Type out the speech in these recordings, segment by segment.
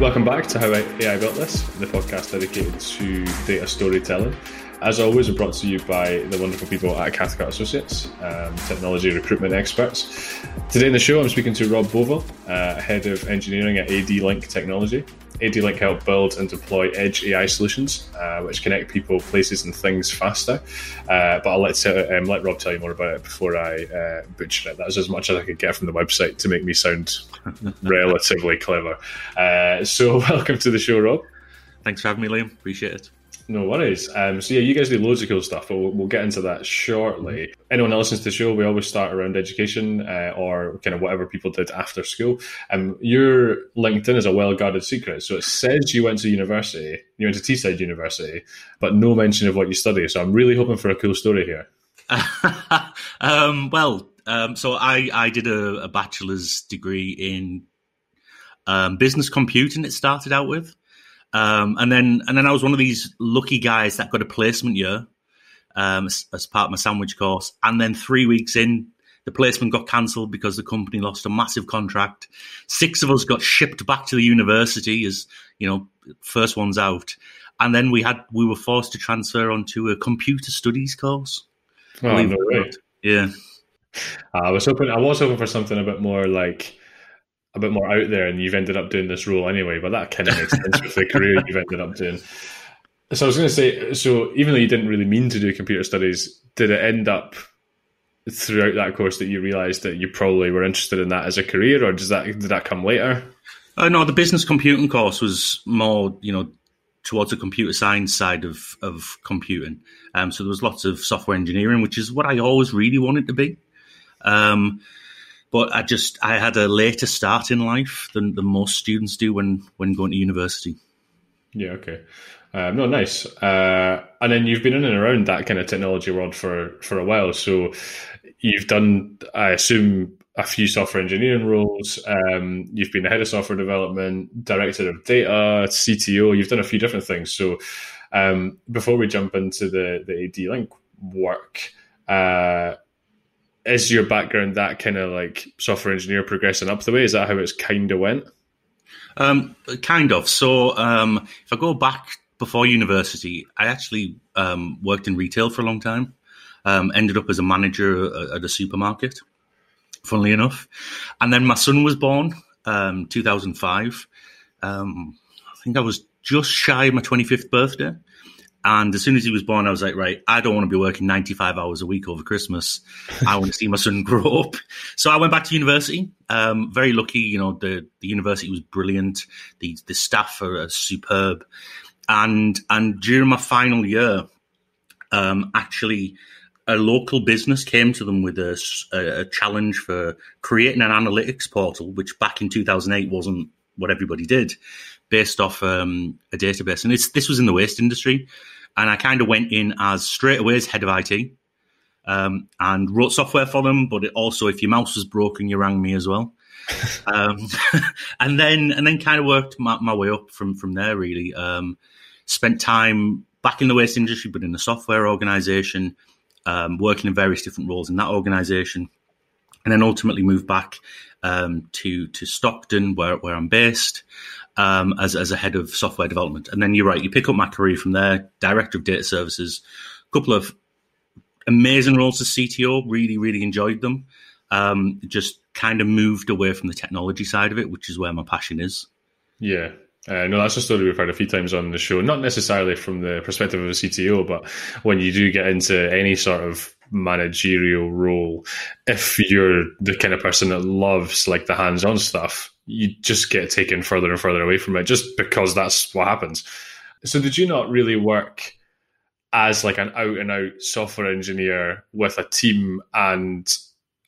Welcome back to How AI Built This, the podcast dedicated to data storytelling. As always, we're brought to you by the wonderful people at Cathcart Associates, um, technology recruitment experts. Today in the show, I'm speaking to Rob Bovell, uh, head of engineering at AD Link Technology. AD-Link help build and deploy edge AI solutions, uh, which connect people, places, and things faster. Uh, but I'll let, um, let Rob tell you more about it before I uh, butcher it. That's as much as I could get from the website to make me sound relatively clever. Uh, so, welcome to the show, Rob. Thanks for having me, Liam. Appreciate it. No worries. Um, so yeah, you guys do loads of cool stuff, but we'll, we'll get into that shortly. Anyone that listens to the show, we always start around education uh, or kind of whatever people did after school. Um, your LinkedIn is a well guarded secret, so it says you went to university, you went to Teesside University, but no mention of what you study. So I'm really hoping for a cool story here. um, well, um, so I I did a, a bachelor's degree in um, business computing. It started out with. Um, and then and then I was one of these lucky guys that got a placement year um, as, as, part of my sandwich course. And then three weeks in, the placement got cancelled because the company lost a massive contract. Six of us got shipped back to the university as you know, first ones out. And then we had we were forced to transfer onto a computer studies course. Oh, no way. Yeah. I was hoping I was hoping for something a bit more like a bit more out there, and you've ended up doing this role anyway. But that kind of makes sense with the career you've ended up doing. So I was going to say, so even though you didn't really mean to do computer studies, did it end up throughout that course that you realised that you probably were interested in that as a career, or does that did that come later? Uh, no, the business computing course was more, you know, towards the computer science side of of computing. Um, so there was lots of software engineering, which is what I always really wanted to be. Um, but I just I had a later start in life than, than most students do when when going to university. Yeah. Okay. Um, no, nice. Uh, and then you've been in and around that kind of technology world for for a while. So you've done, I assume, a few software engineering roles. Um, you've been head of software development, director of data, CTO. You've done a few different things. So um, before we jump into the the AD Link work. Uh, is your background that kind of like software engineer progressing up the way? Is that how it's kind of went? Um, kind of. So um, if I go back before university, I actually um, worked in retail for a long time. Um, ended up as a manager at a supermarket, funnily enough. And then my son was born, um, 2005. Um, I think I was just shy of my 25th birthday. And as soon as he was born, I was like, right, I don't want to be working 95 hours a week over Christmas. I want to see my son grow up. So I went back to university. Um, very lucky, you know, the, the university was brilliant. The, the staff are, are superb. And, and during my final year, um, actually, a local business came to them with a, a, challenge for creating an analytics portal, which back in 2008 wasn't what everybody did based off um, a database. And this was in the waste industry. And I kind of went in as straight away as head of IT um, and wrote software for them. But also, if your mouse was broken, you rang me as well. um, and then and then kind of worked my, my way up from from there. Really um, spent time back in the waste industry, but in a software organization, um, working in various different roles in that organization, and then ultimately moved back um, to to Stockton, where where I'm based um, as, as a head of software development. And then you're right, you pick up my career from there, director of data services, a couple of amazing roles as CTO, really, really enjoyed them. Um, just kind of moved away from the technology side of it, which is where my passion is. Yeah. Uh, no, that's a story we've heard a few times on the show. Not necessarily from the perspective of a CTO, but when you do get into any sort of managerial role, if you're the kind of person that loves like the hands-on stuff, you just get taken further and further away from it just because that's what happens. So did you not really work as like an out and out software engineer with a team and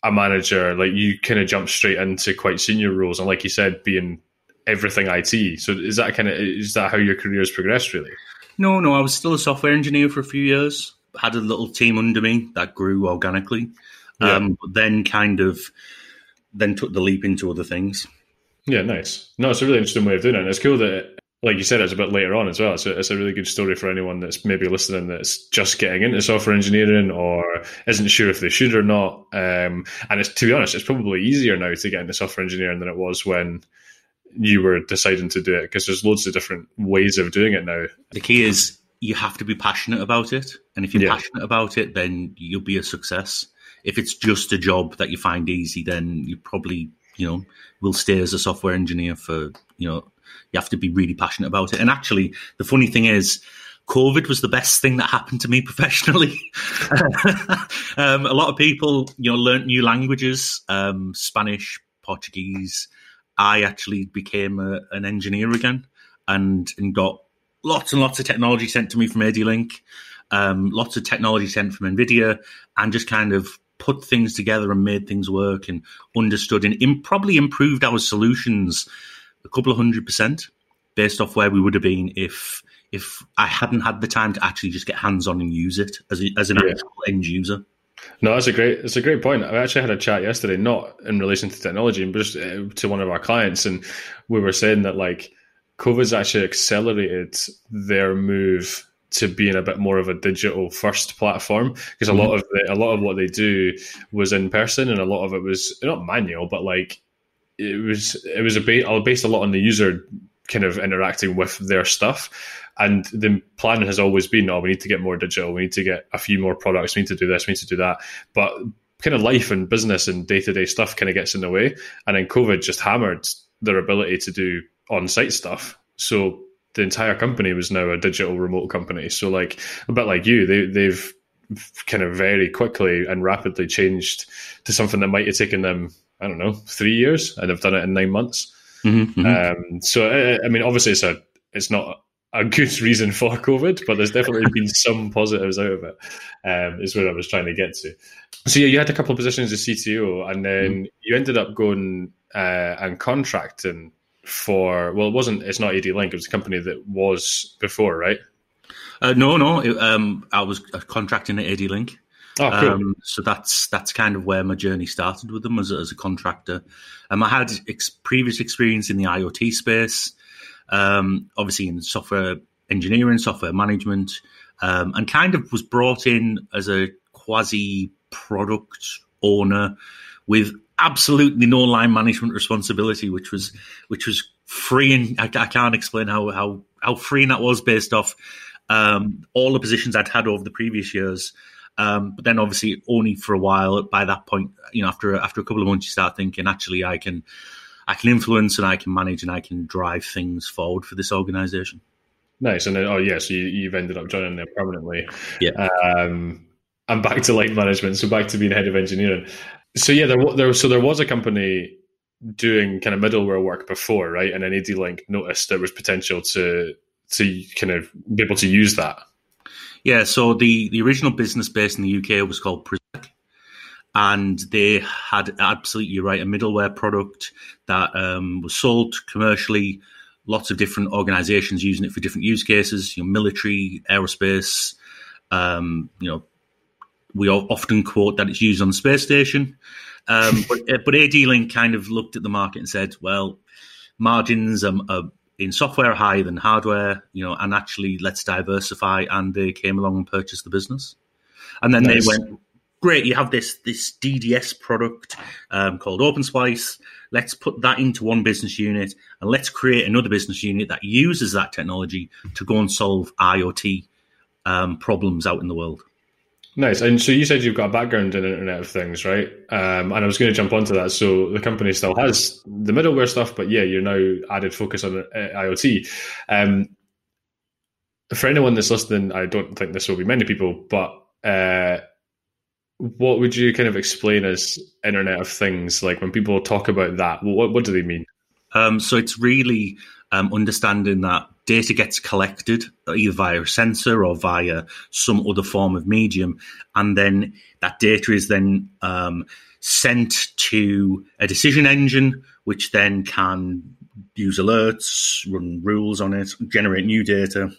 a manager? Like you kind of jump straight into quite senior roles and like you said, being everything IT. So is that kind of is that how your career has progressed really? No, no, I was still a software engineer for a few years. Had a little team under me that grew organically. Yeah. Um, but then kind of then took the leap into other things. Yeah, nice. No, it's a really interesting way of doing it. And it's cool that, like you said, it's a bit later on as well. So it's a really good story for anyone that's maybe listening that's just getting into software engineering or isn't sure if they should or not. Um, and it's to be honest, it's probably easier now to get into software engineering than it was when you were deciding to do it? Because there's loads of different ways of doing it now. The key is you have to be passionate about it. And if you're yeah. passionate about it, then you'll be a success. If it's just a job that you find easy, then you probably, you know, will stay as a software engineer for, you know, you have to be really passionate about it. And actually, the funny thing is, COVID was the best thing that happened to me professionally. um, a lot of people, you know, learnt new languages, um, Spanish, Portuguese. I actually became a, an engineer again and, and got lots and lots of technology sent to me from AD-Link, um, lots of technology sent from NVIDIA, and just kind of put things together and made things work and understood and in, probably improved our solutions a couple of hundred percent based off where we would have been if if I hadn't had the time to actually just get hands on and use it as a, as an yeah. actual end user. No, that's a great. It's a great point. I actually had a chat yesterday, not in relation to technology, but just uh, to one of our clients, and we were saying that like COVID's actually accelerated their move to being a bit more of a digital first platform because a mm-hmm. lot of the, a lot of what they do was in person and a lot of it was not manual but like it was it was a ba- based a lot on the user kind of interacting with their stuff. And the plan has always been oh we need to get more digital. We need to get a few more products. We need to do this. We need to do that. But kind of life and business and day-to-day stuff kind of gets in the way. And then covid just hammered their ability to do on-site stuff. So the entire company was now a digital remote company. So like a bit like you, they they've kind of very quickly and rapidly changed to something that might have taken them I don't know three years, and they've done it in nine months. Mm-hmm, mm-hmm. Um, so I, I mean, obviously, it's a it's not a good reason for COVID, but there's definitely been some positives out of it. Um, is what I was trying to get to. So yeah, you had a couple of positions as CTO, and then mm-hmm. you ended up going uh, and contracting for well, it wasn't. It's not AD-Link. It was a company that was before, right? Uh, no, no. It, um, I was contracting at AD-Link. Oh, cool. Um, so that's that's kind of where my journey started with them as a, as a contractor. Um, I had ex- previous experience in the IoT space, um, obviously in software engineering, software management, um, and kind of was brought in as a quasi product owner with absolutely no line management responsibility, which was which was freeing. I, I can't explain how how how freeing that was based off um, all the positions I'd had over the previous years. Um, but then, obviously, only for a while. By that point, you know, after after a couple of months, you start thinking, actually, I can I can influence and I can manage and I can drive things forward for this organization. Nice, and then, oh yes, yeah, so you, have ended up joining there permanently. Yeah. Um, and back to line management, so back to being head of engineering. So yeah, there, there so there was a company doing kind of middleware work before, right? And then AD-Link noticed there was potential to to kind of be able to use that. Yeah, so the, the original business based in the UK was called PrismTech, and they had absolutely right a middleware product that um, was sold commercially. Lots of different organisations using it for different use cases. You know, military, aerospace, um, you know, we often quote that it's used on the space station. Um, but, uh, but AD-Link kind of looked at the market and said, well, margins are, are in software higher than hardware, you know, and actually let's diversify. And they came along and purchased the business. And then nice. they went, great, you have this this DDS product um, called OpenSplice. Let's put that into one business unit and let's create another business unit that uses that technology to go and solve IoT um, problems out in the world. Nice. And so you said you've got a background in Internet of Things, right? Um, and I was going to jump onto that. So the company still has the middleware stuff, but yeah, you're now added focus on uh, IoT. Um, for anyone that's listening, I don't think this will be many people, but uh, what would you kind of explain as Internet of Things? Like when people talk about that, what, what do they mean? Um, so it's really um, understanding that data gets collected either via a sensor or via some other form of medium, and then that data is then um, sent to a decision engine, which then can use alerts, run rules on it, generate new data.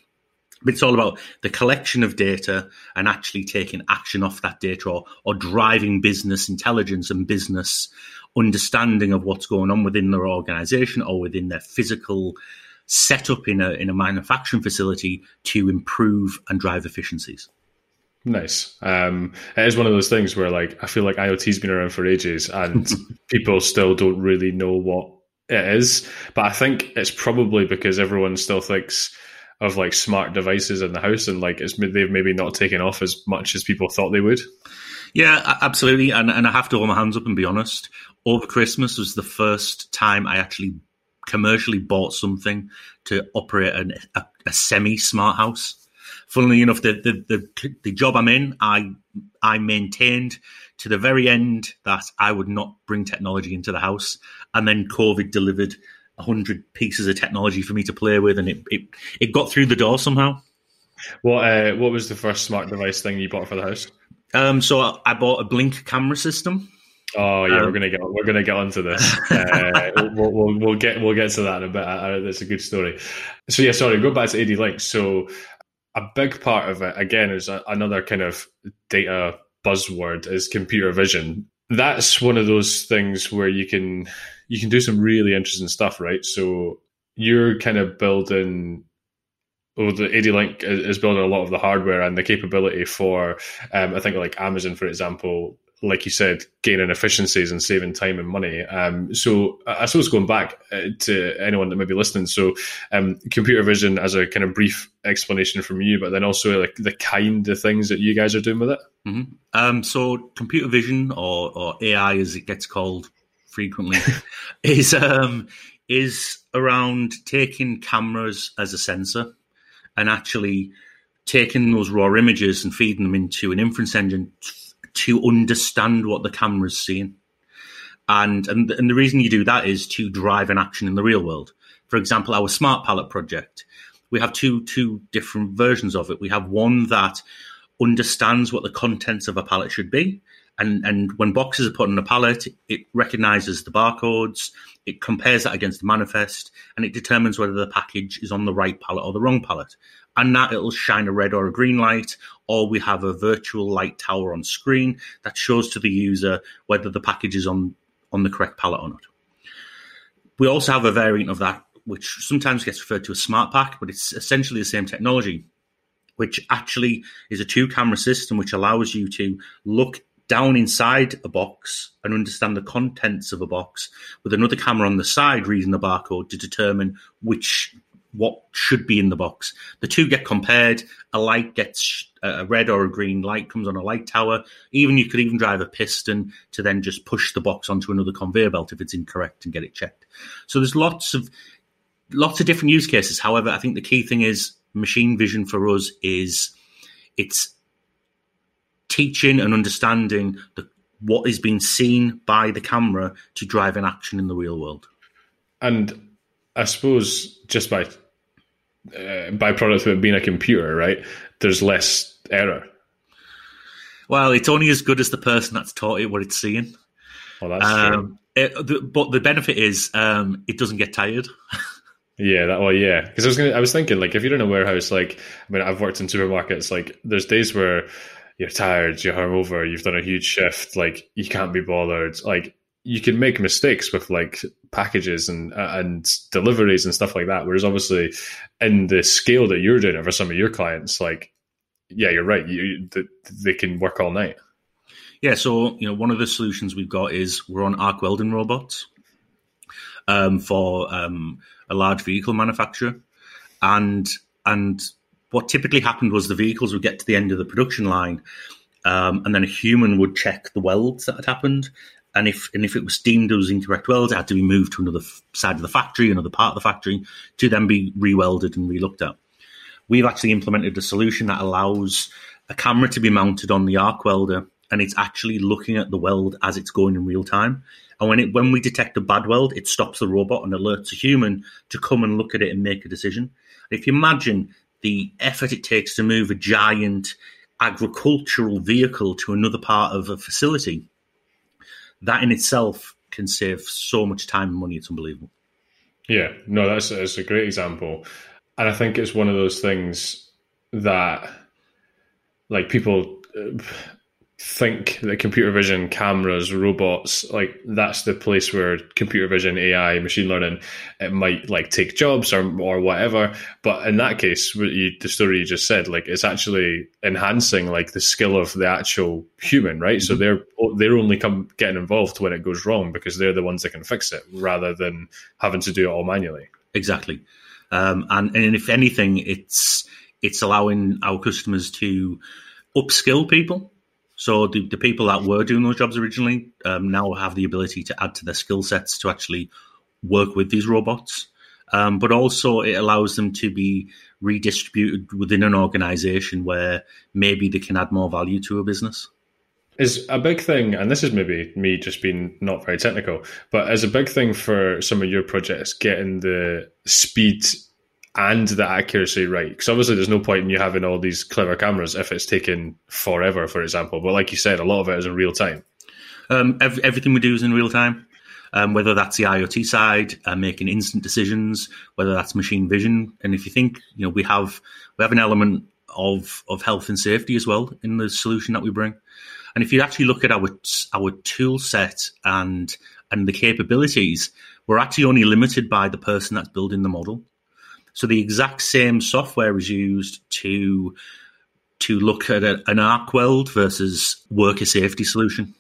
But it's all about the collection of data and actually taking action off that data or, or driving business intelligence and business understanding of what's going on within their organization or within their physical setup in a in a manufacturing facility to improve and drive efficiencies. Nice. Um, it is one of those things where, like, I feel like IoT's been around for ages, and people still don't really know what it is, but I think it's probably because everyone still thinks of like smart devices in the house and like it's they've maybe not taken off as much as people thought they would. Yeah, absolutely. And and I have to hold my hands up and be honest. Over Christmas was the first time I actually commercially bought something to operate an, a, a semi smart house. Funnily enough, the, the, the the job I'm in, I I maintained to the very end that I would not bring technology into the house, and then COVID delivered hundred pieces of technology for me to play with, and it it, it got through the door somehow. What uh, what was the first smart device thing you bought for the house? Um, so I bought a blink camera system. Oh yeah, um, we're gonna get we're gonna get onto this. Uh, we'll, we'll, we'll, get we'll get to that in a bit. Uh, that's a good story. So yeah, sorry. Go back to AD Link. So a big part of it again is a, another kind of data buzzword is computer vision. That's one of those things where you can you can do some really interesting stuff, right? So you're kind of building well, the AD Link is building a lot of the hardware and the capability for, um, I think, like Amazon, for example, like you said, gaining efficiencies and saving time and money. Um, so I suppose going back uh, to anyone that may be listening, so um, computer vision as a kind of brief explanation from you, but then also like the kind of things that you guys are doing with it. Mm-hmm. Um, so computer vision or, or AI, as it gets called frequently, is um, is around taking cameras as a sensor and actually taking those raw images and feeding them into an inference engine to understand what the camera's seeing. And, and and the reason you do that is to drive an action in the real world. For example, our smart pallet project, we have two two different versions of it. We have one that understands what the contents of a palette should be, and and when boxes are put on a pallet, it recognizes the barcodes, it compares that against the manifest, and it determines whether the package is on the right pallet or the wrong pallet. And that it'll shine a red or a green light, or we have a virtual light tower on screen that shows to the user whether the package is on on the correct pallet or not. We also have a variant of that, which sometimes gets referred to as smart pack, but it's essentially the same technology which actually is a two camera system which allows you to look down inside a box and understand the contents of a box with another camera on the side reading the barcode to determine which what should be in the box. The two get compared. A light gets uh, a red or a green light comes on a light tower. Even you could even drive a piston to then just push the box onto another conveyor belt if it's incorrect and get it checked. So there's lots of lots of different use cases. However, I think the key thing is machine vision for us is it's teaching and understanding the, what is being seen by the camera to drive an action in the real world. And I suppose just by uh, byproduct of it being a computer, right? There's less error. Well, it's only as good as the person that's taught it what it's seeing. Well, that's um, true. It, the, but the benefit is um, it doesn't get tired. Yeah, that well, yeah. Because I was gonna, I was thinking, like, if you're in a warehouse, like, I mean, I've worked in supermarkets. Like, there's days where you're tired, you're hungover, you've done a huge shift, like you can't be bothered. Like you can make mistakes with like packages and uh, and deliveries and stuff like that. Whereas obviously, in the scale that you're doing it for some of your clients, like yeah, you're right. You, they can work all night. Yeah, so you know, one of the solutions we've got is we're on arc welding robots um, for um, a large vehicle manufacturer, and and what typically happened was the vehicles would get to the end of the production line, um, and then a human would check the welds that had happened. And if and if it was deemed as incorrect welds, it had to be moved to another f- side of the factory, another part of the factory, to then be re-welded and re-looked at. We've actually implemented a solution that allows a camera to be mounted on the arc welder, and it's actually looking at the weld as it's going in real time. And when it when we detect a bad weld, it stops the robot and alerts a human to come and look at it and make a decision. If you imagine the effort it takes to move a giant agricultural vehicle to another part of a facility, that in itself can save so much time and money. It's unbelievable. Yeah, no, that's, that's a great example. And I think it's one of those things that, like, people uh, think that computer vision, cameras, robots, like that's the place where computer vision, AI, machine learning, it might like take jobs or or whatever. But in that case, you, the story you just said, like it's actually enhancing like the skill of the actual human, right? Mm-hmm. So they're they're only come getting involved when it goes wrong because they're the ones that can fix it rather than having to do it all manually. Exactly, um, and and if anything, it's it's allowing our customers to upskill people so the, the people that were doing those jobs originally um, now have the ability to add to their skill sets to actually work with these robots. Um, but also it allows them to be redistributed within an organization where maybe they can add more value to a business is a big thing, and this is maybe me just being not very technical, but as a big thing for some of your projects, getting the speed and the accuracy right. Because obviously, there's no point in you having all these clever cameras if it's taken forever, for example. But like you said, a lot of it is in real time. Um, every, everything we do is in real time. Um, whether that's the IoT side, uh, making instant decisions, whether that's machine vision, and if you think, you know, we have we have an element of of health and safety as well in the solution that we bring. And if you actually look at our our tool set and and the capabilities, we're actually only limited by the person that's building the model. So the exact same software is used to to look at a, an arc weld versus worker safety solution.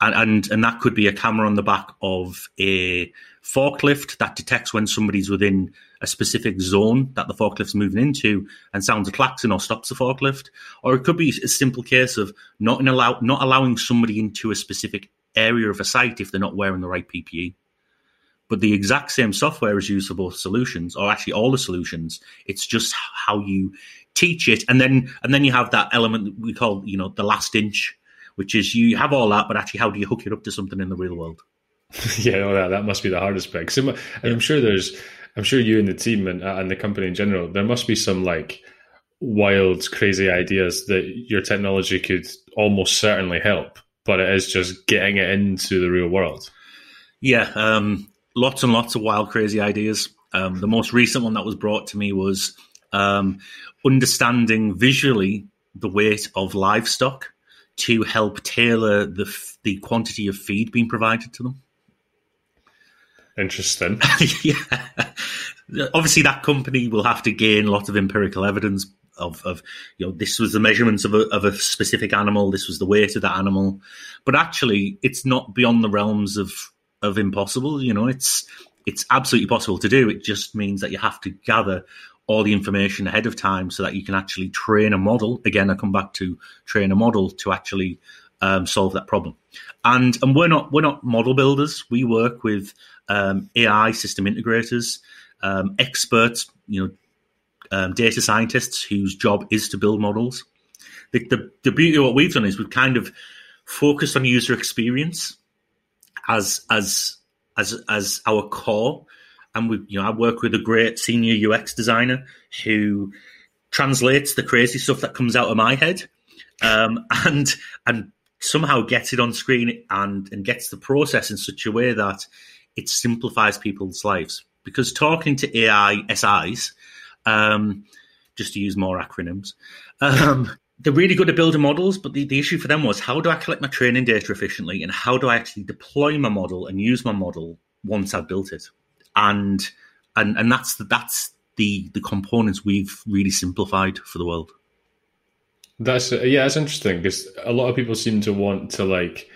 And, and and that could be a camera on the back of a forklift that detects when somebody's within a specific zone that the forklift's moving into and sounds a klaxon or stops the forklift. Or it could be a simple case of not allow not allowing somebody into a specific area of a site if they're not wearing the right PPE but the exact same software is used for both solutions or actually all the solutions. It's just how you teach it. And then and then you have that element we call you know the last inch which is you have all that but actually how do you hook it up to something in the real world? Yeah well, that, that must be the hardest bit and i'm sure there's i'm sure you and the team and, and the company in general there must be some like wild crazy ideas that your technology could almost certainly help but it is just getting it into the real world. Yeah um, lots and lots of wild, crazy ideas. Um, the most recent one that was brought to me was um, understanding visually the weight of livestock to help tailor the the quantity of feed being provided to them. Interesting. yeah. Obviously, that company will have to gain a lot of empirical evidence of, of you know this was the measurements of a, of a specific animal, this was the weight of that animal, but actually, it's not beyond the realms of of impossible. You know, it's it's absolutely possible to do. It just means that you have to gather all the information ahead of time so that you can actually train a model. Again, I come back to train a model to actually um, solve that problem. And and we're not we're not model builders. We work with um, AI system integrators, um, experts, you know, um, data scientists whose job is to build models. The, the, the beauty of what we've done is we've kind of focused on user experience as as as as our core. And we, you know, I work with a great senior UX designer who translates the crazy stuff that comes out of my head, um, and and somehow gets it on screen and and gets the process in such a way that it simplifies people's lives. Because talking to AI SIs, um, just to use more acronyms, um, they're really good at building models, but the, the issue for them was how do I collect my training data efficiently and how do I actually deploy my model and use my model once I've built it? And and and that's the, that's the the components we've really simplified for the world. That's uh, yeah, it's interesting because a lot of people seem to want to like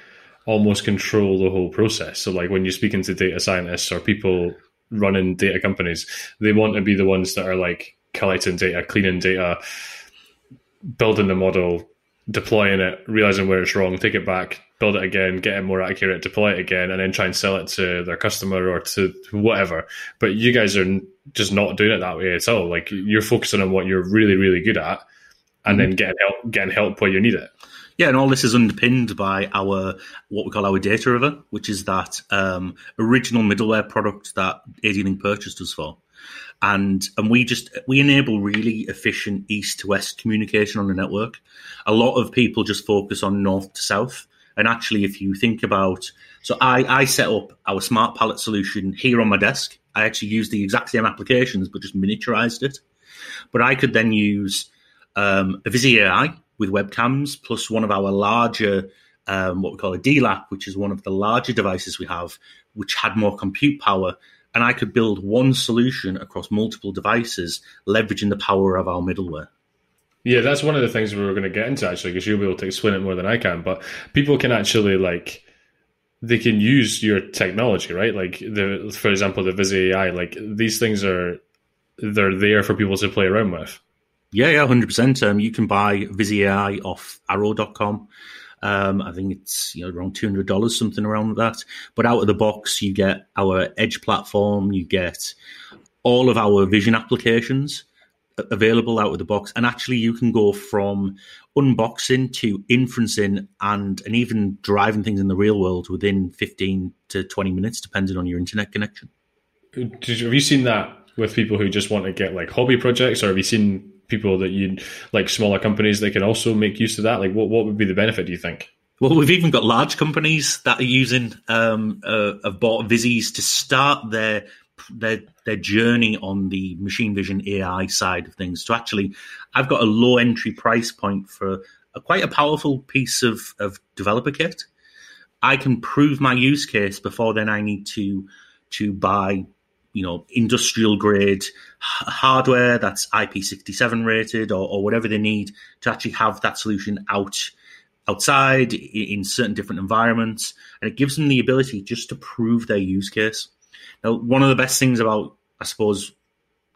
almost control the whole process. So like when you're speaking to data scientists or people running data companies, they want to be the ones that are like collecting data, cleaning data, building the model, deploying it, realizing where it's wrong, take it back, build it again, get it more accurate, deploy it again, and then try and sell it to their customer or to whatever. But you guys are just not doing it that way at all. Like you're focusing on what you're really, really good at, and mm-hmm. then getting help, getting help where you need it. Yeah, and all this is underpinned by our what we call our data river, which is that um, original middleware product that AD purchased us for and and we just we enable really efficient east to west communication on the network. A lot of people just focus on north to south, and actually, if you think about, so I I set up our smart pallet solution here on my desk. I actually use the exact same applications, but just miniaturized it. But I could then use um, a Vizi AI, with webcams, plus one of our larger, um, what we call a DLAP, which is one of the larger devices we have, which had more compute power. And I could build one solution across multiple devices, leveraging the power of our middleware. Yeah, that's one of the things we were going to get into actually, because you'll be able to explain it more than I can. But people can actually like they can use your technology, right? Like the, for example, the Vizi AI. Like these things are they're there for people to play around with. Yeah, yeah, hundred um, percent. You can buy Vizi AI off Arrow.com. Um, I think it's you know around two hundred dollars, something around that. But out of the box, you get our Edge platform, you get all of our vision applications available out of the box, and actually you can go from unboxing to inferencing and and even driving things in the real world within fifteen to twenty minutes, depending on your internet connection. You, have you seen that with people who just want to get like hobby projects, or have you seen people that you like smaller companies that can also make use of that? Like, what what would be the benefit? Do you think? Well, we've even got large companies that are using um, uh, have bought Vizis to start their their their journey on the machine vision AI side of things. To actually, I've got a low entry price point for a, quite a powerful piece of of developer kit. I can prove my use case before then I need to to buy you know industrial grade hardware that's IP67 rated or, or, whatever they need to actually have that solution out outside in certain different environments, and it gives them the ability just to prove their use case. Now, one of the best things about I suppose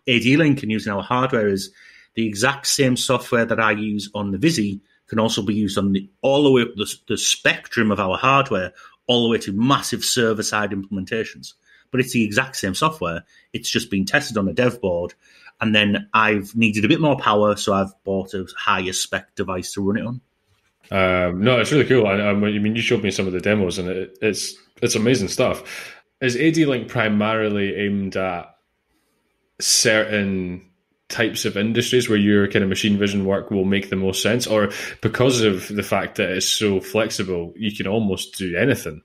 AD-Link and using our hardware is the exact same software that I use on the Vizi can also be used on the all the way up the, the spectrum of our hardware, all the way to massive server side implementations but it's the exact same software. It's just been tested on a dev board. And then I've needed a bit more power, so I've bought a higher spec device to run it on. Um, no, it's really cool. I, I, mean, you showed me some of the demos, and it, it's it's amazing stuff. Is AD-Link primarily aimed at certain types of industries where your kind of machine vision work will make the most sense, or because of the fact that it's so flexible, you can almost do anything?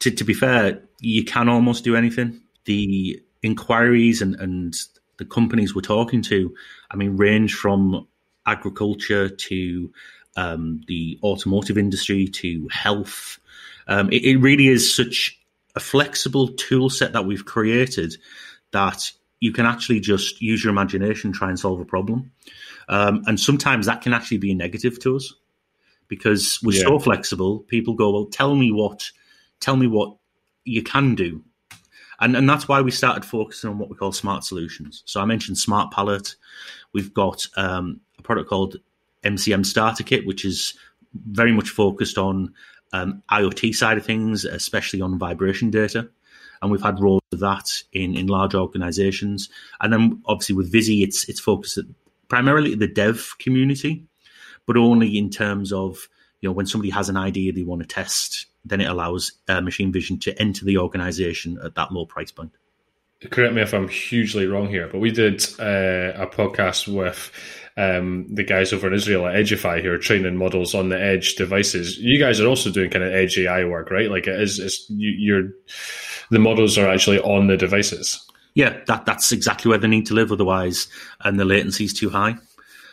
To, to be fair, you can almost do anything. The inquiries and, and the companies we're talking to, I mean, range from agriculture to um, the automotive industry to health. Um, it, it, really is such a flexible tool set that we've created that you can actually just use your imagination, try and solve a problem. Um, and sometimes that can actually be a negative to us because we're yeah. so flexible. People go, well, tell me what tell me what you can do. And, and that's why we started focusing on what we call smart solutions. So I mentioned Smart Palette. We've got um, a product called MCM Starter Kit, which is very much focused on um, IoT side of things, especially on vibration data. And we've had roles of that in, in large organizations. And then obviously with Vizi, it's it's focused at primarily the dev community, but only in terms of you know when somebody has an idea they want to test then it allows uh, machine vision to enter the organization at that low price point. Correct me if I'm hugely wrong here, but we did uh, a podcast with um, the guys over in Israel at Edgify who are training models on the edge devices. You guys are also doing kind of edge AI work, right? Like it is, it's, you, you're the models are actually on the devices. Yeah, that that's exactly where they need to live. Otherwise, and the latency is too high.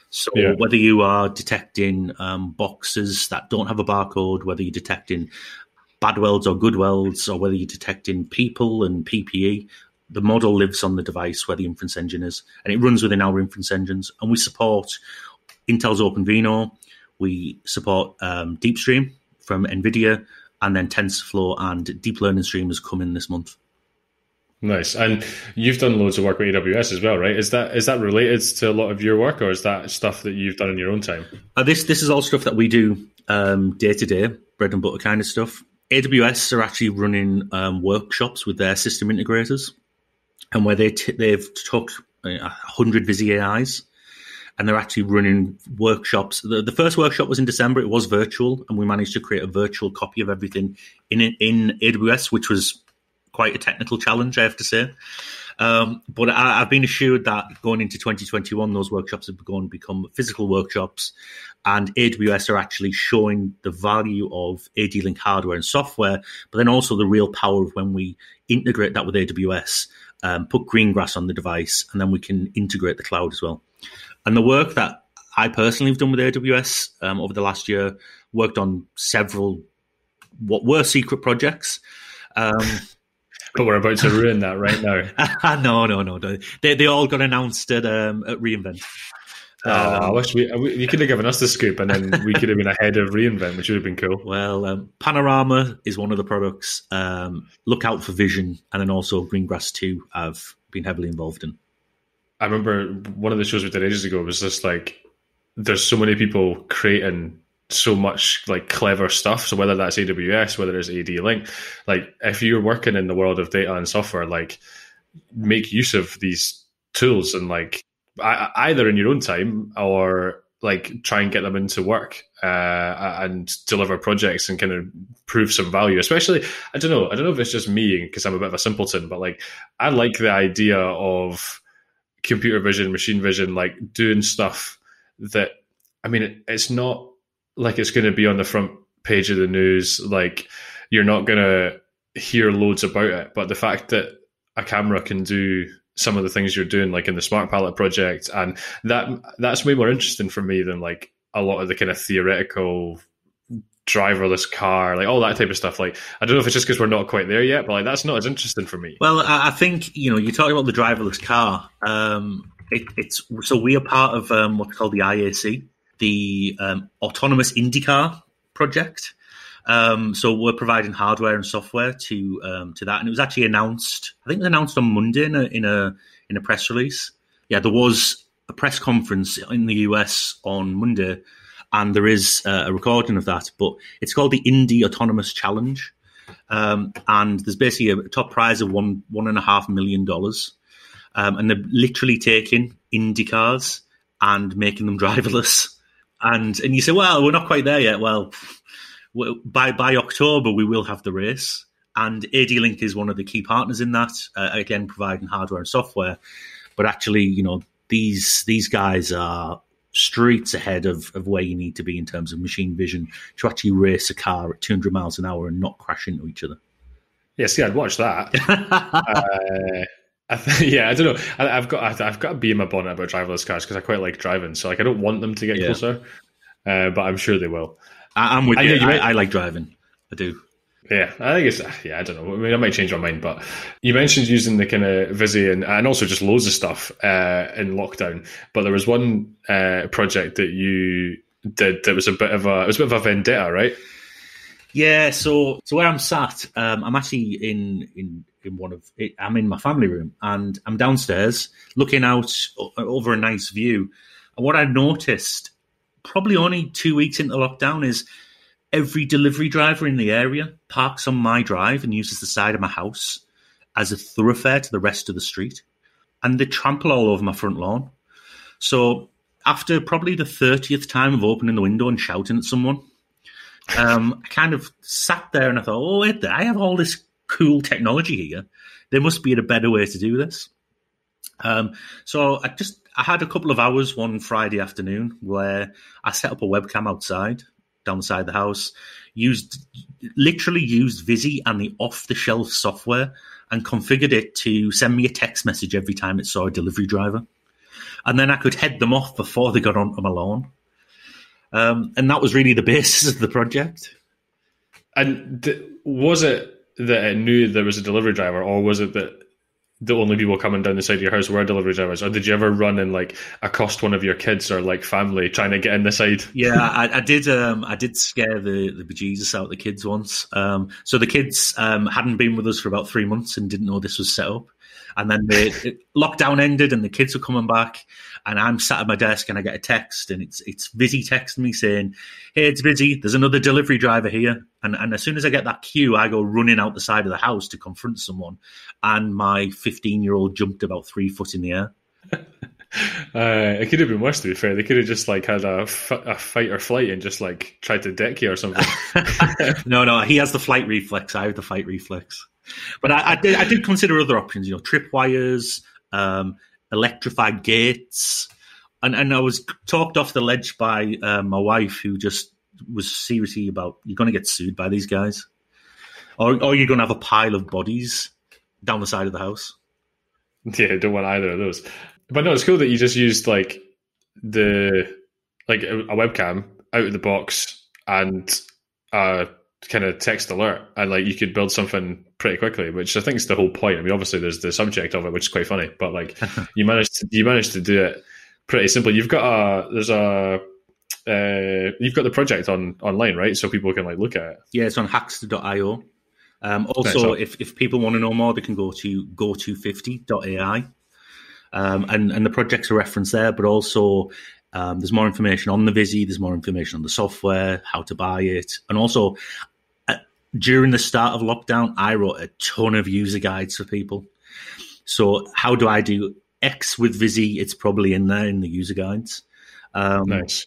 So yeah. whether you are detecting um, boxes that don't have a barcode, whether you're detecting bad welds or good welds, or whether you're detecting people and PPE, the model lives on the device where the inference engine is, and it runs within our inference engines. And we support Intel's OpenVINO, we support um, DeepStream from NVIDIA, and then TensorFlow and Deep Learning Stream is coming this month. Nice. And you've done loads of work with AWS as well, right? Is that is that related to a lot of your work, or is that stuff that you've done in your own time? Uh, this this is all stuff that we do day to day, bread and butter kind of stuff. AWS are actually running um, workshops with their system integrators, and where they t- they've took a hundred Vizi AIs, and they're actually running workshops. The, the first workshop was in December; it was virtual, and we managed to create a virtual copy of everything in in AWS, which was quite a technical challenge, I have to say. Um, but I, have been assured that going into 2021, those workshops have going to become physical workshops, and AWS are actually showing the value of AD-Link hardware and software, but then also the real power of when we integrate that with AWS, um, put Greengrass on the device, and then we can integrate the cloud as well. And the work that I personally have done with AWS um, over the last year. Worked on several what were secret projects. But we're about to ruin that right now. no, no, no, no. They they all got announced at um, at reInvent. Oh, um, I wish we, we you could have given us the scoop, and then we could have been ahead of reInvent, which would have been cool. Well, um, Panorama is one of the products. Um, Lookout for Vision, and then also Greengrass Two. I've been heavily involved in. I remember one of the shows we did ages ago was just like there's so many people creating so much like clever stuff. So whether that's AWS, whether it's AD Link, like if you're working in the world of data and software, like make use of these tools and like either in your own time or like try and get them into work uh, and deliver projects and kind of prove some value. Especially, I don't know, I don't know if it's just me because I'm a bit of a simpleton, but like I like the idea of computer vision, machine vision, like doing stuff that I mean, it, it's not like it's going to be on the front page of the news. Like you're not going to hear loads about it, but the fact that a camera can do some of the things you're doing, like in the Smart Pallet project, and that that's way more interesting for me than like a lot of the kind of theoretical driverless car, like all that type of stuff. Like I don't know if it's just because we're not quite there yet, but like that's not as interesting for me. Well, I think you know you talk about the driverless car. Um, it, it's so we are part of um, what's called the IAC, the um, Autonomous IndyCar project. Um, so we're providing hardware and software to um, to that, and it was actually announced. I think it was announced on Monday in a in a in a press release. Yeah, there was a press conference in the US on Monday, and there is uh, a recording of that. But it's called the Indy Autonomous Challenge, um, and there's basically a top prize of one one and a half million dollars, um, and they're literally taking Indy cars and making them driverless and and you say, well, we're not quite there yet. Well, by by October we will have the race, and AD Link is one of the key partners in that. Uh, again, providing hardware and software, but actually, you know, these these guys are streets ahead of, of where you need to be in terms of machine vision to actually race a car at 200 miles an hour and not crash into each other. Yeah, see, I'd watch that. uh, I th- yeah, I don't know. I, have got I've got to be in my bonnet about driverless cars because I quite like driving. So like, I don't want them to get yeah. closer, uh, but I'm sure they will. I, am with I, you. you I, I, like driving. I do. Yeah, I think it's yeah. I don't know. I mean, I might change my mind, but you mentioned using the kind of Vizi and, and also just loads of stuff uh, in lockdown. But there was one uh, project that you did that was a bit of a it was a bit of a vendetta, right? Yeah. So so where I'm sat, um, I'm actually in in in one of it, I'm in my family room and I'm downstairs looking out over a nice view. And what I noticed, probably only two weeks into lockdown, is every delivery driver in the area parks on my drive and uses the side of my house as a thoroughfare to the rest of the street. And they trample all over my front lawn. So after probably the 30th time of opening the window and shouting at someone, um, I kind of sat there and I thought, oh, wait, I have all this cool technology here. There must be a better way to do this. Um, so I just I had a couple of hours one Friday afternoon where I set up a webcam outside, down the side of the house, used literally used Vizi and the off the shelf software and configured it to send me a text message every time it saw a delivery driver. And then I could head them off before they got onto my lawn. Um, and that was really the basis of the project. And th- was it that it knew there was a delivery driver, or was it that the only people coming down the side of your house were delivery drivers, or did you ever run and like accost one of your kids or like family trying to get in the side? Yeah, I, I did. Um, I did scare the the bejesus out of the kids once. Um, so the kids um, hadn't been with us for about three months and didn't know this was set up. And then the lockdown ended, and the kids were coming back, and I'm sat at my desk, and I get a text, and it's it's Vizi texting me saying, "Hey, it's Vizi. There's another delivery driver here." And and as soon as I get that cue, I go running out the side of the house to confront someone, and my 15 year old jumped about three foot in the air. Uh, it could have been worse. To be fair, they could have just like had a, f- a fight or flight and just like tried to deck you or something. no, no, he has the flight reflex. I have the fight reflex. But I, I, did, I did consider other options, you know, tripwires, um, electrified gates. And, and I was talked off the ledge by uh, my wife, who just was seriously about you're going to get sued by these guys, or, or you're going to have a pile of bodies down the side of the house. Yeah, I don't want either of those. But no, it's cool that you just used like the like a, a webcam out of the box and a kind of text alert, and like you could build something pretty quickly, which I think is the whole point. I mean, obviously there's the subject of it, which is quite funny, but like you managed to, you managed to do it pretty simply. You've got a there's a uh, you've got the project on online, right? So people can like look at it. Yeah, it's on hackster.io. Um, also, if, if people want to know more, they can go to goto50.ai. Um, and, and the projects are referenced there, but also um, there's more information on the Vizi, there's more information on the software, how to buy it. And also, during the start of lockdown, I wrote a ton of user guides for people. So, how do I do X with Vizi? It's probably in there in the user guides. Um, nice.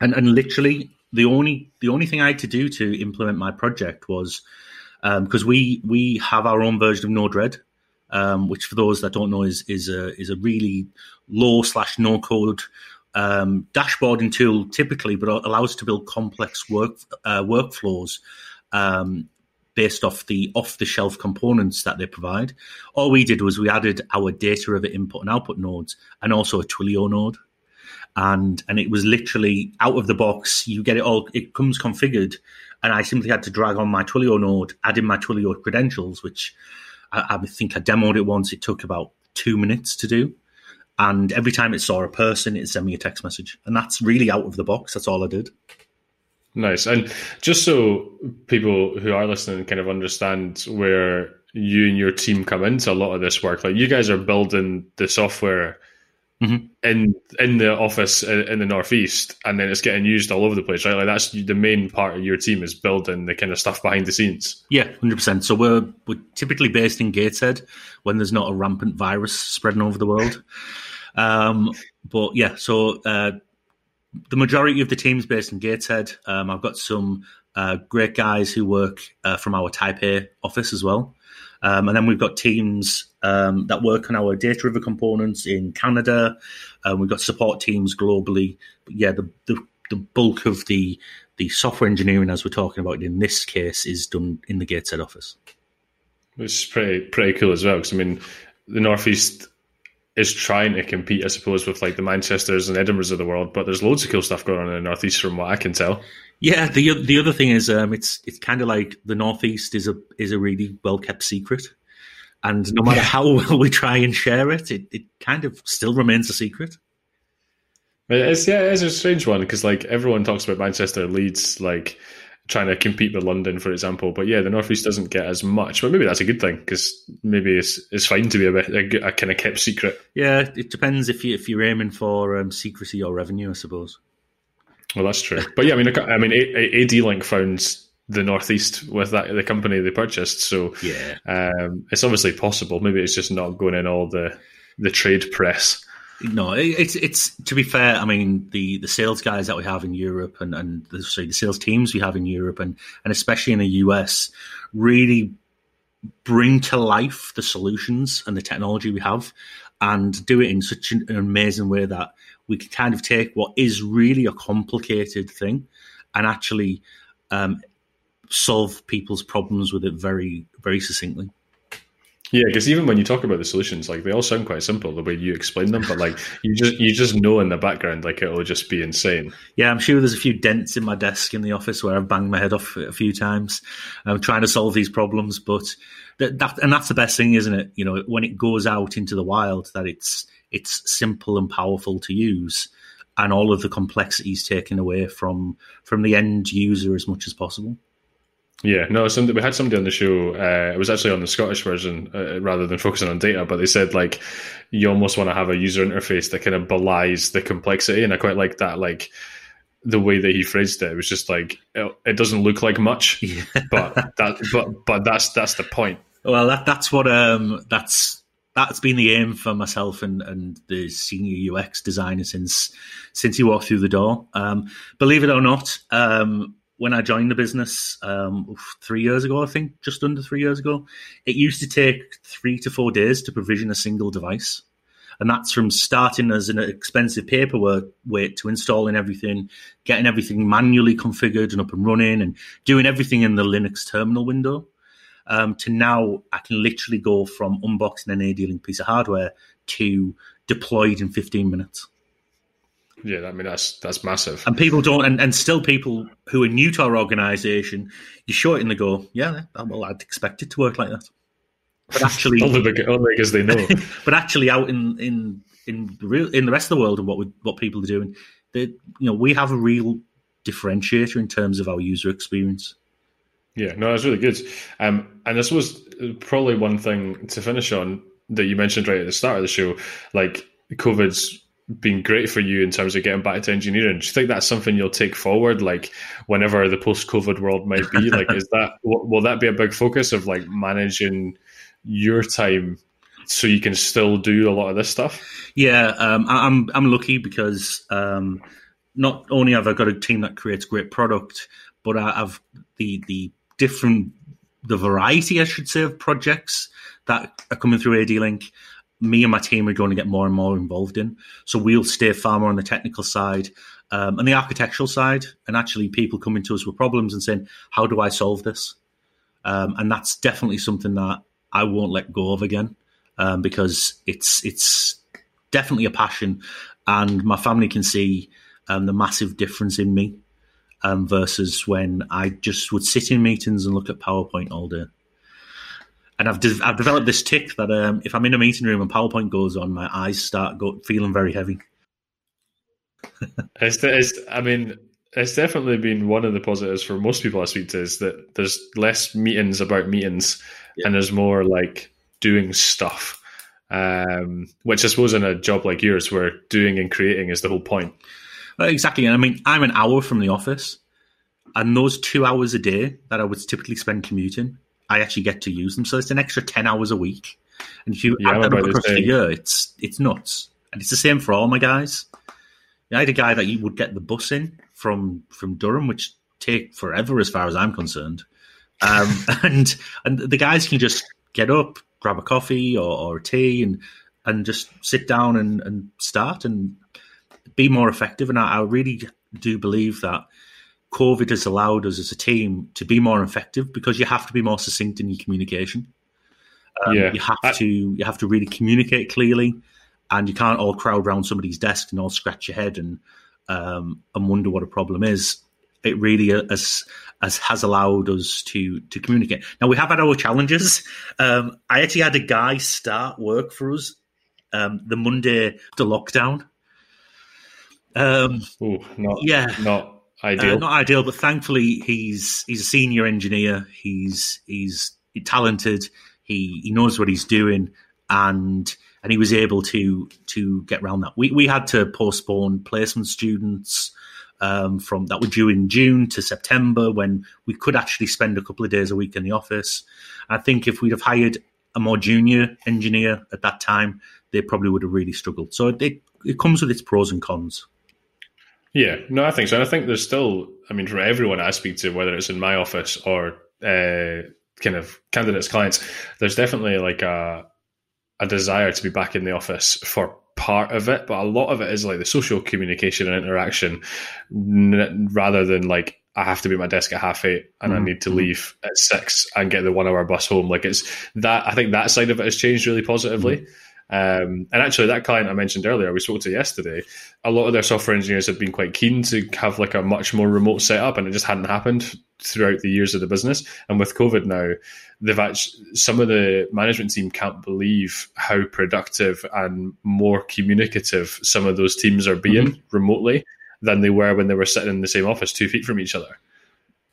And, and literally, the only the only thing I had to do to implement my project was because um, we we have our own version of Node-RED, um, which for those that don't know is is a is a really low slash no code um, dashboarding tool typically, but allows to build complex work uh, workflows um, based off the off the shelf components that they provide. All we did was we added our data river input and output nodes and also a Twilio node. And and it was literally out of the box. You get it all. It comes configured, and I simply had to drag on my Twilio node, add in my Twilio credentials, which I, I think I demoed it once. It took about two minutes to do. And every time it saw a person, it sent me a text message. And that's really out of the box. That's all I did. Nice. And just so people who are listening kind of understand where you and your team come into a lot of this work, like you guys are building the software mm-hmm. in in the office in the northeast, and then it's getting used all over the place, right? Like that's the main part of your team is building the kind of stuff behind the scenes. Yeah, hundred percent. So we're we're typically based in Gateshead when there's not a rampant virus spreading over the world. Um, but yeah, so uh, the majority of the team's based in Gateshead. Um, I've got some uh, great guys who work uh, from our Taipei office as well. Um, and then we've got teams um, that work on our data river components in Canada. Um, we've got support teams globally. But yeah, the, the, the bulk of the the software engineering, as we're talking about in this case, is done in the Gateshead office. Which is pretty pretty cool as well. Because I mean, the Northeast is trying to compete, I suppose, with like the Manchesters and Edinburghs of the world. But there's loads of cool stuff going on in the Northeast, from what I can tell. Yeah, the the other thing is, um, it's it's kind of like the Northeast is a is a really well kept secret, and no matter how well we try and share it, it, it kind of still remains a secret. It's yeah, it's a strange one because like everyone talks about Manchester, Leeds, like trying to compete with London, for example. But yeah, the Northeast doesn't get as much. But maybe that's a good thing because maybe it's it's fine to be a bit a, a, kind of kept secret. Yeah, it depends if you if you're aiming for um, secrecy or revenue, I suppose. Well, that's true. But yeah, I mean, I mean, ADLINK founds the Northeast with that the company they purchased, so yeah, um, it's obviously possible. Maybe it's just not going in all the the trade press. No, it's it's to be fair. I mean, the, the sales guys that we have in Europe and and the, sorry, the sales teams we have in Europe and and especially in the US really bring to life the solutions and the technology we have and do it in such an amazing way that we can kind of take what is really a complicated thing and actually um, solve people's problems with it very very succinctly. Yeah, because even when you talk about the solutions, like they all sound quite simple the way you explain them, but like you just you just know in the background, like it'll just be insane. Yeah, I'm sure there's a few dents in my desk in the office where I've banged my head off a few times. I'm trying to solve these problems, but that, that and that's the best thing, isn't it? You know, when it goes out into the wild, that it's it's simple and powerful to use, and all of the complexities taken away from from the end user as much as possible. Yeah, no, somebody, we had somebody on the show. Uh, it was actually on the Scottish version uh, rather than focusing on data, but they said like you almost want to have a user interface that kind of belies the complexity, and I quite like that. Like the way that he phrased it, it was just like it, it doesn't look like much, yeah. but that, but but that's that's the point. Well, that that's what um that's that's been the aim for myself and, and the senior UX designer since since he walked through the door. Um, believe it or not, um, when I joined the business um, three years ago, I think just under three years ago, it used to take three to four days to provision a single device. And that's from starting as an expensive paperwork wait to installing everything, getting everything manually configured and up and running, and doing everything in the Linux terminal window. Um, to now, I can literally go from unboxing an ADLINK piece of hardware to deployed in 15 minutes. Yeah, I mean that's that's massive. And people don't, and, and still people who are new to our organisation, you show it and they go, "Yeah, well, I'd expect it to work like that." But actually, only because they know. but actually, out in in in the real in the rest of the world and what we, what people are doing, they, you know, we have a real differentiator in terms of our user experience. Yeah, no, that's really good. Um, and this was probably one thing to finish on that you mentioned right at the start of the show. Like COVID's been great for you in terms of getting back to engineering. Do you think that's something you'll take forward, like whenever the post-COVID world might be? like, is that will that be a big focus of like managing your time so you can still do a lot of this stuff? Yeah, um, I'm I'm lucky because um, not only have I got a team that creates great product, but I have the the different the variety, I should say, of projects that are coming through ADLINK. Me and my team are going to get more and more involved in. So we'll stay far more on the technical side um, and the architectural side, and actually people coming to us with problems and saying, "How do I solve this?" Um, and that's definitely something that I won't let go of again um, because it's it's definitely a passion, and my family can see um, the massive difference in me um, versus when I just would sit in meetings and look at PowerPoint all day. And I've de- I've developed this tick that um, if I'm in a meeting room and PowerPoint goes on, my eyes start go- feeling very heavy. it's, it's, I mean, it's definitely been one of the positives for most people I speak to is that there's less meetings about meetings, yeah. and there's more like doing stuff. Um, which I suppose in a job like yours, where doing and creating is the whole point. Exactly. And I mean, I'm an hour from the office, and those two hours a day that I would typically spend commuting, I actually get to use them. So it's an extra 10 hours a week. And if you yeah, add that up across the year, it's, it's nuts. And it's the same for all my guys. I had a guy that you would get the bus in from, from Durham, which take forever as far as I'm concerned. Um, and and the guys can just get up, grab a coffee or, or a tea, and and just sit down and, and start. And be more effective. And I, I really do believe that COVID has allowed us as a team to be more effective because you have to be more succinct in your communication. Um, yeah. You have I, to you have to really communicate clearly, and you can't all crowd around somebody's desk and all scratch your head and um, and wonder what a problem is. It really has, has has allowed us to to communicate. Now we have had our challenges. Um, I actually had a guy start work for us um, the Monday the lockdown, um, Ooh, not yeah, not ideal. Uh, not ideal, but thankfully he's he's a senior engineer. He's he's talented. He he knows what he's doing, and and he was able to to get around that. We we had to postpone placement students. Um, from that were due in June to September when we could actually spend a couple of days a week in the office. I think if we'd have hired a more junior engineer at that time, they probably would have really struggled. So it, it comes with its pros and cons. Yeah, no, I think so. And I think there's still, I mean, for everyone I speak to, whether it's in my office or uh, kind of candidates, clients, there's definitely like a a desire to be back in the office for part of it, but a lot of it is like the social communication and interaction, n- rather than like I have to be at my desk at half eight and mm-hmm. I need to leave at six and get the one hour bus home. Like it's that I think that side of it has changed really positively. Mm-hmm. Um, and actually, that client I mentioned earlier, we spoke to yesterday, a lot of their software engineers have been quite keen to have like a much more remote setup, and it just hadn't happened throughout the years of the business. And with COVID now, they've actually some of the management team can't believe how productive and more communicative some of those teams are being mm-hmm. remotely than they were when they were sitting in the same office, two feet from each other.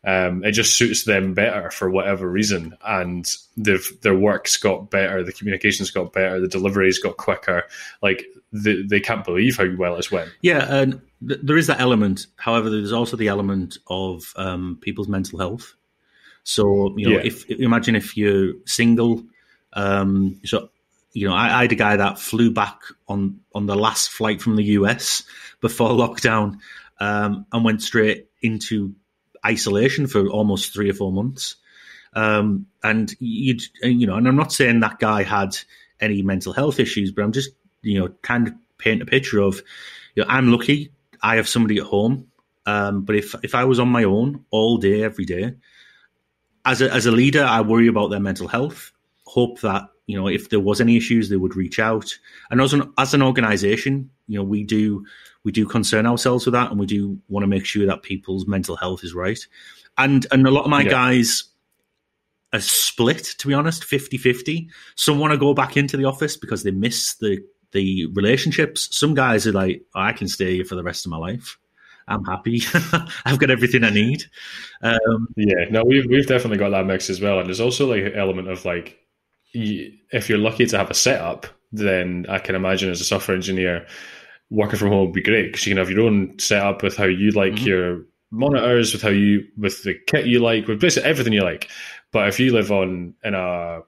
Um, it just suits them better for whatever reason, and their work's got better, the communications got better, the deliveries got quicker. Like they, they can't believe how well it's went. Yeah, and th- there is that element. However, there's also the element of um, people's mental health. So you know, yeah. if imagine if you're single, um, so you know, I, I, had a guy that flew back on on the last flight from the US before lockdown um, and went straight into isolation for almost three or four months. Um, and you you know, and I'm not saying that guy had any mental health issues, but I'm just you know kind of paint a picture of you know I'm lucky I have somebody at home. Um, but if if I was on my own all day every day, as a as a leader, I worry about their mental health. Hope that you know, if there was any issues, they would reach out. And as an as an organization, you know, we do we do concern ourselves with that, and we do want to make sure that people's mental health is right. And and a lot of my yeah. guys are split, to be honest, 50-50. Some want to go back into the office because they miss the the relationships. Some guys are like, oh, I can stay here for the rest of my life. I'm happy. I've got everything I need. Um, yeah, no, we've we've definitely got that mix as well, and there's also like an element of like if you're lucky to have a setup, then I can imagine as a software engineer, working from home would be great because you can have your own setup with how you like mm-hmm. your monitors, with how you with the kit you like, with basically everything you like. But if you live on in a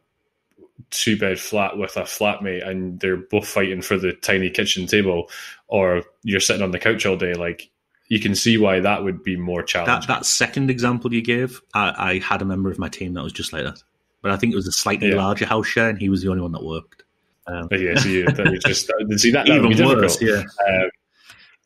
two bed flat with a flatmate and they're both fighting for the tiny kitchen table, or you're sitting on the couch all day, like you can see why that would be more challenging. That, that second example you gave, I, I had a member of my team that was just like that but I think it was a slightly yeah. larger house share, and he was the only one that worked. Um, yeah, so you, that just see that, that even worse. Yeah. Um,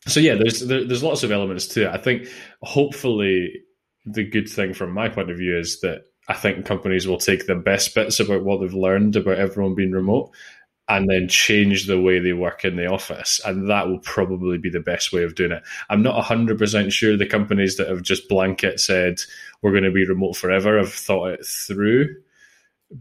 so yeah, there's there, there's lots of elements to it. I think hopefully the good thing from my point of view is that I think companies will take the best bits about what they've learned about everyone being remote and then change the way they work in the office. And that will probably be the best way of doing it. I'm not 100% sure the companies that have just blanket said we're going to be remote forever have thought it through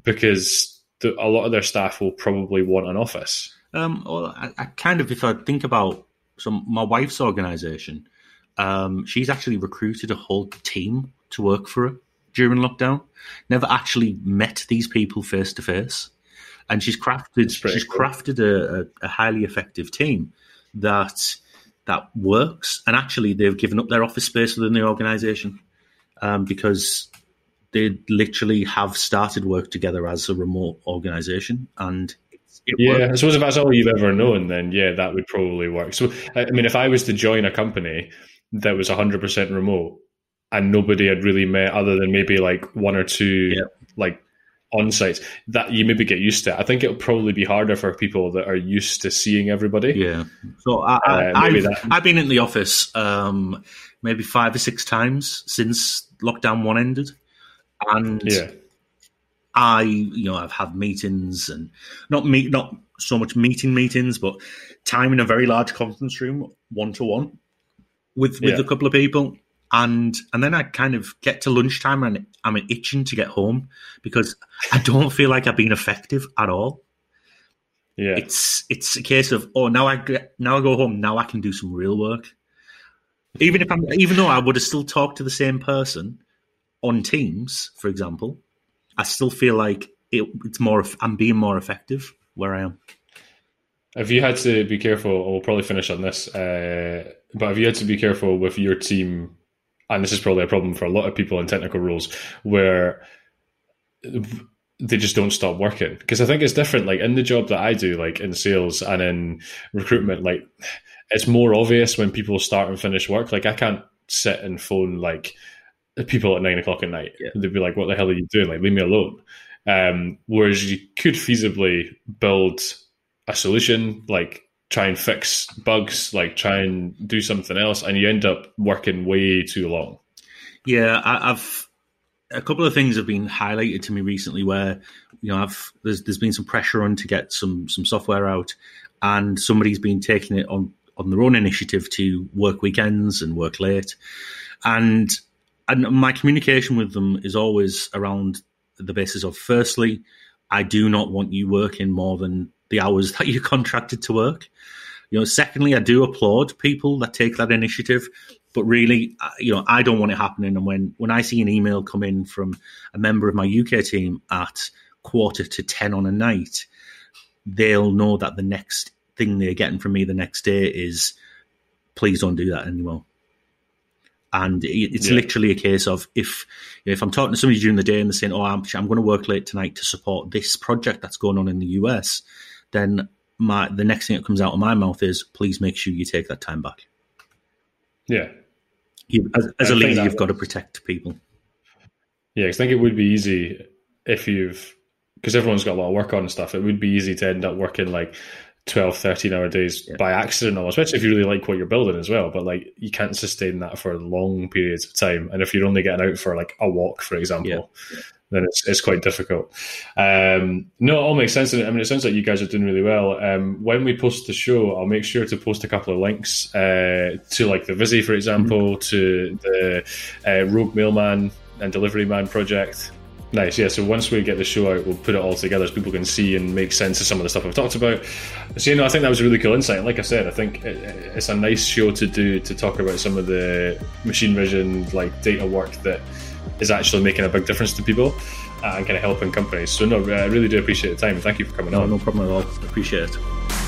because the, a lot of their staff will probably want an office. Um, well, I, I, kind of, if I think about some my wife's organization, um, she's actually recruited a whole team to work for her during lockdown. Never actually met these people face to face, and she's crafted she's cool. crafted a, a, a highly effective team that that works. And actually, they've given up their office space within the organization um, because they literally have started work together as a remote organization and yeah, works. I suppose if that's all you've ever known, then yeah, that would probably work. So, I mean, if I was to join a company that was 100% remote and nobody had really met other than maybe like one or two yeah. like on sites, that you maybe get used to. I think it'll probably be harder for people that are used to seeing everybody. Yeah. So I, have uh, I've been in the office um, maybe five or six times since lockdown one ended and yeah. I, you know, I've had meetings and not meet, not so much meeting meetings, but time in a very large conference room, one to one, with with yeah. a couple of people, and and then I kind of get to lunchtime and I'm itching to get home because I don't feel like I've been effective at all. Yeah, it's it's a case of oh now I get, now I go home now I can do some real work. Even if I'm even though I would have still talked to the same person, on Teams, for example, I still feel like it, it's more. I'm being more effective where I am. Have you had to be careful? We'll probably finish on this, uh, but have you had to be careful with your team? And this is probably a problem for a lot of people in technical roles, where they just don't stop working. Because I think it's different. Like in the job that I do, like in sales and in recruitment, like it's more obvious when people start and finish work. Like I can't sit and phone like people at nine o'clock at night. Yeah. They'd be like, "What the hell are you doing? Like, leave me alone." Um, whereas you could feasibly build a solution, like try and fix bugs, like try and do something else, and you end up working way too long. Yeah, I, have a couple of things have been highlighted to me recently where you know I've there's there's been some pressure on to get some some software out, and somebody's been taking it on on their own initiative to work weekends and work late, and and my communication with them is always around the basis of firstly, I do not want you working more than the hours that you're contracted to work. You know, secondly, I do applaud people that take that initiative, but really, uh, you know, I don't want it happening. And when when I see an email come in from a member of my UK team at quarter to ten on a night, they'll know that the next thing they're getting from me the next day is, please don't do that anymore. And it's yeah. literally a case of if you know, if I'm talking to somebody during the day and they're saying, "Oh, I'm, I'm going to work late tonight to support this project that's going on in the US," then my the next thing that comes out of my mouth is, "Please make sure you take that time back." Yeah, you, as, as a leader, you've got to protect people. Yeah, I think it would be easy if you've because everyone's got a lot of work on and stuff. It would be easy to end up working like 12, 13 hour days yeah. by accident, almost, especially if you really like what you're building as well. But like, you can't sustain that for long periods of time. And if you're only getting out for like a walk, for example, yeah. then it's, it's quite difficult. Um, no, it all makes sense. I mean, it sounds like you guys are doing really well. Um, when we post the show, I'll make sure to post a couple of links uh, to like the Vizi, for example, mm-hmm. to the uh, Rogue Mailman and Delivery Man project. Nice, yeah. So once we get the show out, we'll put it all together so people can see and make sense of some of the stuff I've talked about. So, you know, I think that was a really cool insight. Like I said, I think it's a nice show to do to talk about some of the machine vision, like data work that is actually making a big difference to people uh, and kind of helping companies. So, no, I really do appreciate the time. And thank you for coming no, on. No problem at all. Appreciate it.